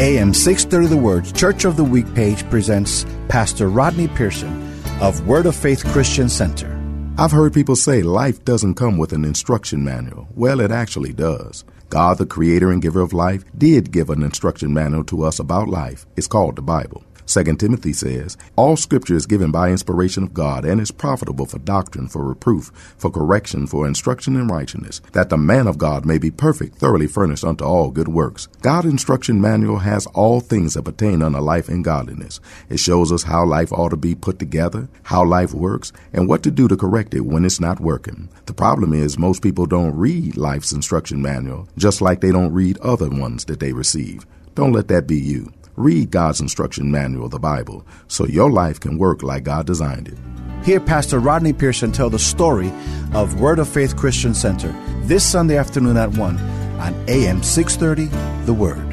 AM 630 The Word Church of the Week page presents Pastor Rodney Pearson of Word of Faith Christian Center. I've heard people say life doesn't come with an instruction manual. Well, it actually does. God, the creator and giver of life, did give an instruction manual to us about life. It's called the Bible. 2 Timothy says, All scripture is given by inspiration of God and is profitable for doctrine, for reproof, for correction, for instruction in righteousness, that the man of God may be perfect, thoroughly furnished unto all good works. God's instruction manual has all things that pertain unto life and godliness. It shows us how life ought to be put together, how life works, and what to do to correct it when it's not working. The problem is most people don't read life's instruction manual, just like they don't read other ones that they receive. Don't let that be you. Read God's instruction manual, the Bible, so your life can work like God designed it. Hear Pastor Rodney Pearson tell the story of Word of Faith Christian Center this Sunday afternoon at 1 on AM 630, The Word.